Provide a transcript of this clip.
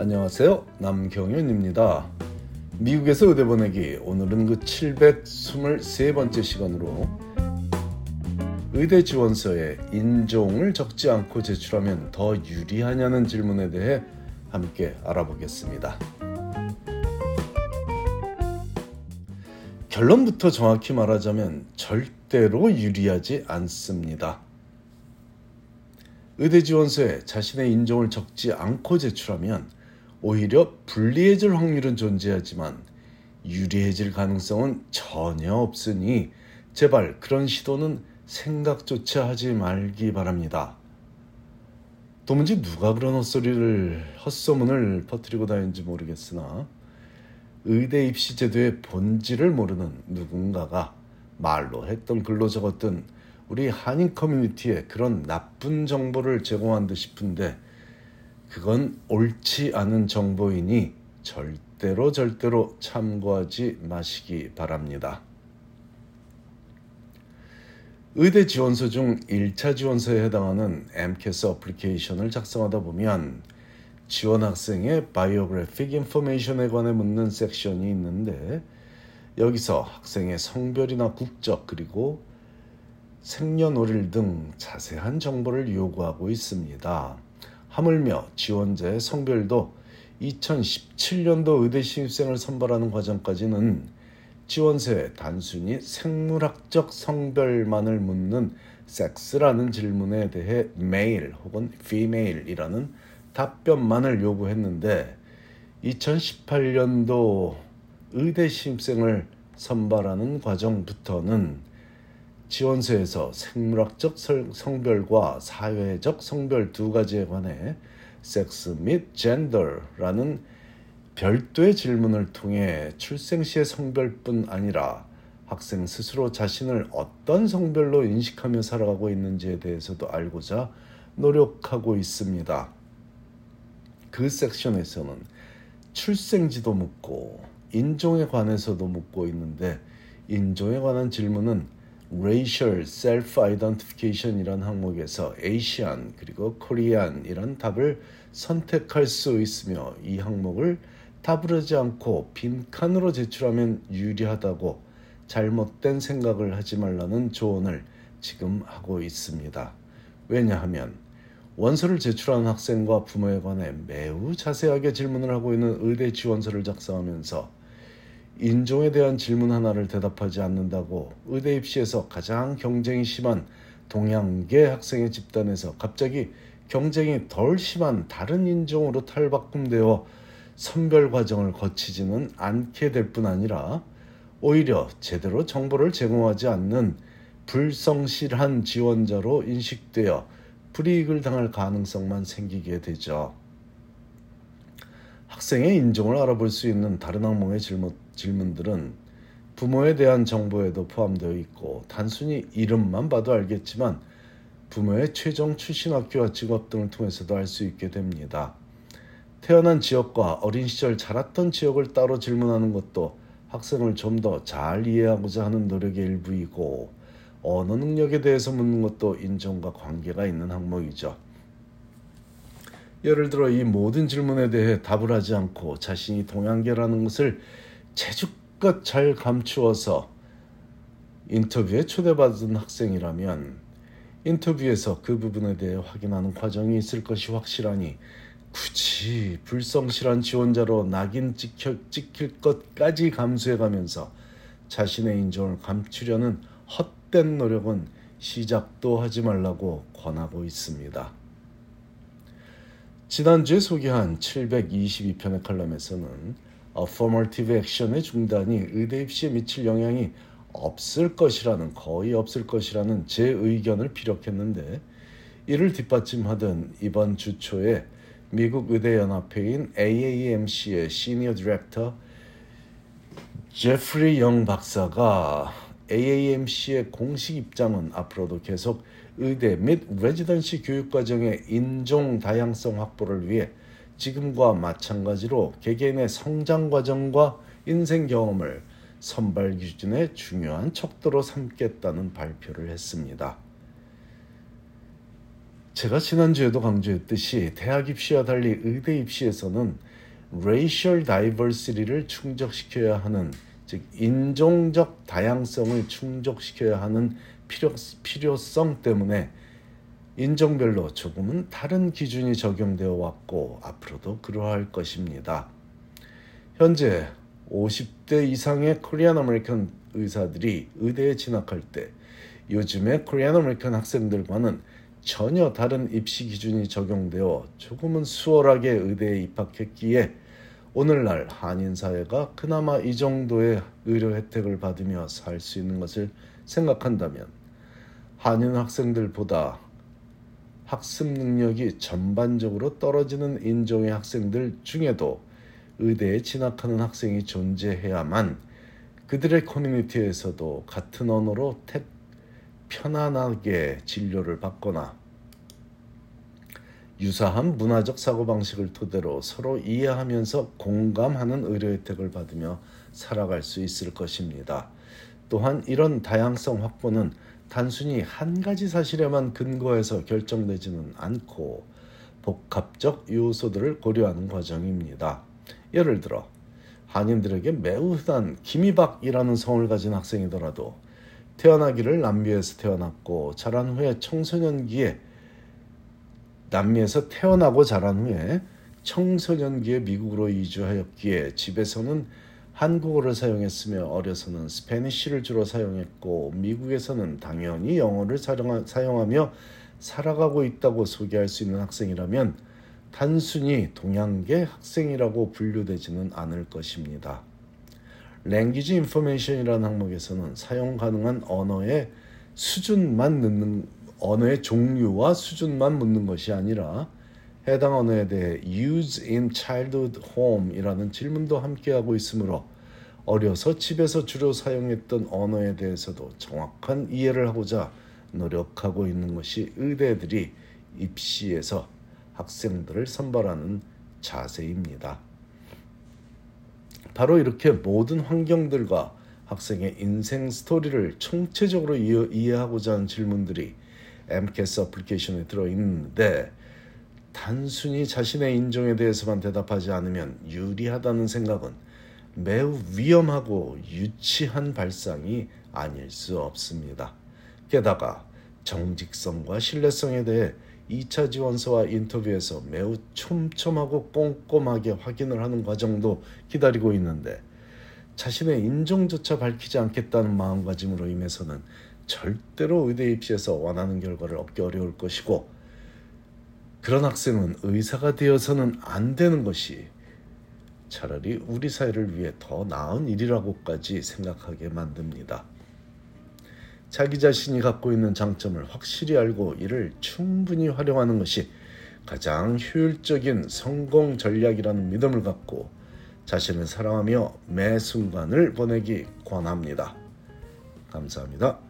안녕하세요. 남경윤입니다. 미국에서 의대 보내기 오늘은 그 723번째 시간으로 의대 지원서에 인종을 적지 않고 제출하면 더 유리하냐는 질문에 대해 함께 알아보겠습니다. 결론부터 정확히 말하자면 절대로 유리하지 않습니다. 의대 지원서에 자신의 인종을 적지 않고 제출하면 오히려 불리해질 확률은 존재하지만 유리해질 가능성은 전혀 없으니 제발 그런 시도는 생각조차 하지 말기 바랍니다. 도무지 누가 그런 헛소리를 헛소문을 퍼뜨리고 다니는지 모르겠으나 의대 입시 제도의 본질을 모르는 누군가가 말로 했던 글로 적었던 우리 한인 커뮤니티에 그런 나쁜 정보를 제공한 듯 싶은데 그건 옳지 않은 정보이니 절대로 절대로 참고하지 마시기 바랍니다. 의대 지원서 중 1차 지원서에 해당하는 MCAS 어플리케이션을 작성하다 보면 지원 학생의 biographic information에 관해 묻는 섹션이 있는데 여기서 학생의 성별이나 국적 그리고 생년월일 등 자세한 정보를 요구하고 있습니다. 하물며 지원자의 성별도 2017년도 의대 신입생을 선발하는 과정까지는 지원서에 단순히 생물학적 성별만을 묻는 섹스라는 질문에 대해 male 혹은 female이라는 답변만을 요구했는데 2018년도 의대 신입생을 선발하는 과정부터는 지원서에서 생물학적 성별과 사회적 성별 두 가지에 관해 섹스 및 젠더라는 별도의 질문을 통해 출생 시의 성별뿐 아니라 학생 스스로 자신을 어떤 성별로 인식하며 살아가고 있는지에 대해서도 알고자 노력하고 있습니다. 그 섹션에서는 출생지도 묻고 인종에 관해서도 묻고 있는데 인종에 관한 질문은 Racial Self-Identification이란 항목에서 Asian 그리고 Korean이란 답을 선택할 수 있으며 이 항목을 하지 않고 빈칸으로 제출하면 유리하다고 잘못된 생각을 하지 말라는 조언을 지금 하고 있습니다. 왜냐하면 원서를 제출하는 학생과 부모에 관해 매우 자세하게 질문을 하고 있는 의대 지원서를 작성하면서 인종에 대한 질문 하나를 대답하지 않는다고 의대 입시에서 가장 경쟁이 심한 동양계 학생의 집단에서 갑자기 경쟁이 덜 심한 다른 인종으로 탈바꿈되어 선별 과정을 거치지는 않게 될 뿐 아니라 오히려 제대로 정보를 제공하지 않는 불성실한 지원자로 인식되어 불이익을 당할 가능성만 생기게 되죠. 학생의 인종을 알아볼 수 있는 다른 항목의 질문, 질문들은 부모에 대한 정보에도 포함되어 있고 단순히 이름만 봐도 알겠지만 부모의 최종 출신 학교와 직업 등을 통해서도 알 수 있게 됩니다. 태어난 지역과 어린 시절 자랐던 지역을 따로 질문하는 것도 학생을 좀 더 잘 이해하고자 하는 노력의 일부이고 언어 능력에 대해서 묻는 것도 인종과 관계가 있는 항목이죠. 예를 들어 이 모든 질문에 대해 답을 하지 않고 자신이 동양계라는 것을 제주껏 잘 감추어서 인터뷰에 초대받은 학생이라면 인터뷰에서 그 부분에 대해 확인하는 과정이 있을 것이 확실하니 굳이 불성실한 지원자로 낙인 찍혀, 찍힐 것까지 감수해가면서 자신의 인종을 감추려는 헛된 노력은 시작도 하지 말라고 권하고 있습니다. 지난주에 소개한 722편의 칼럼에서는 affirmative action의 중단이 의대 입시에 미칠 영향이 없을 것이라는 거의 없을 것이라는 제 의견을 피력했는데 이를 뒷받침하듯 이번 주 초에 미국 의대 연합회인 AAMC의 senior director 제프리 영 박사가 AAMC의 공식 입장은 앞으로도 계속 의대 및 residency 교육 과정의 인종 다양성 확보를 위해 지금과 마찬가지로 개개인의 성장 과정과 인생 경험을 선발 기준의 중요한 척도로 삼겠다는 발표를 했습니다. 제가 지난주에도 강조했듯이 대학 입시와 달리 의대 입시에서는 racial diversity를 충족시켜야 하는 즉 인종적 다양성을 충족시켜야 하는 필요, 필요성 때문에 인종별로 조금은 다른 기준이 적용되어 왔고 앞으로도 그러할 것입니다. 현재 50대 이상의 Korean American 의사들이 의대에 진학할 때 요즘의 Korean American 학생들과는 전혀 다른 입시 기준이 적용되어 조금은 수월하게 의대에 입학했기에 오늘날 한인 사회가 그나마 이 정도의 의료 혜택을 받으며 살 수 있는 것을 생각한다면 한인 학생들보다 학습 능력이 전반적으로 떨어지는 인종의 학생들 중에도 의대에 진학하는 학생이 존재해야만 그들의 커뮤니티에서도 같은 언어로 택 편안하게 진료를 받거나 유사한 문화적 사고방식을 토대로 서로 이해하면서 공감하는 의료 혜택을 받으며 살아갈 수 있을 것입니다. 또한 이런 다양성 확보는 단순히 한 가지 사실에만 근거해서 결정되지는 않고 복합적 요소들을 고려하는 과정입니다. 예를 들어 한인들에게 매우 흔한 김이박이라는 성을 가진 학생이더라도 태어나기를 남미에서 태어났고 자란 후에 청소년기에 남미에서 태어나고 자란 후에 청소년기에 미국으로 이주하였기에 집에서는 한국어를 사용했으며 어려서는 스페니쉬를 주로 사용했고 미국에서는 당연히 영어를 사용하며 살아가고 있다고 소개할 수 있는 학생이라면 단순히 동양계 학생이라고 분류되지는 않을 것입니다. 랭귀지 인포메이션이라는 항목에서는 사용 가능한 언어의 수준만 넣는 언어의 종류와 수준만 묻는 것이 아니라 해당 언어에 대해 use in childhood home이라는 질문도 함께 하고 있으므로 어려서 집에서 주로 사용했던 언어에 대해서도 정확한 이해를 하고자 노력하고 있는 것이 의대들이 입시에서 학생들을 선발하는 자세입니다. 바로 이렇게 모든 환경들과 학생의 인생 스토리를 총체적으로 이해하고자 하는 질문들이 MCAS 어플리케이션에 들어있는데 단순히 자신의 인종에 대해서만 대답하지 않으면 유리하다는 생각은 매우 위험하고 유치한 발상이 아닐 수 없습니다. 게다가 정직성과 신뢰성에 대해 2차 지원서와 인터뷰에서 매우 촘촘하고 꼼꼼하게 확인을 하는 과정도 기다리고 있는데 자신의 인종조차 밝히지 않겠다는 마음가짐으로 임해서는 절대로 의대 입시에서 원하는 결과를 얻기 어려울 것이고 그런 학생은 의사가 되어서는 안 되는 것이 차라리 우리 사회를 위해 더 나은 일이라고까지 생각하게 만듭니다. 자기 자신이 갖고 있는 장점을 확실히 알고 이를 충분히 활용하는 것이 가장 효율적인 성공 전략이라는 믿음을 갖고 자신을 사랑하며 매 순간을 보내기 권합니다. 감사합니다.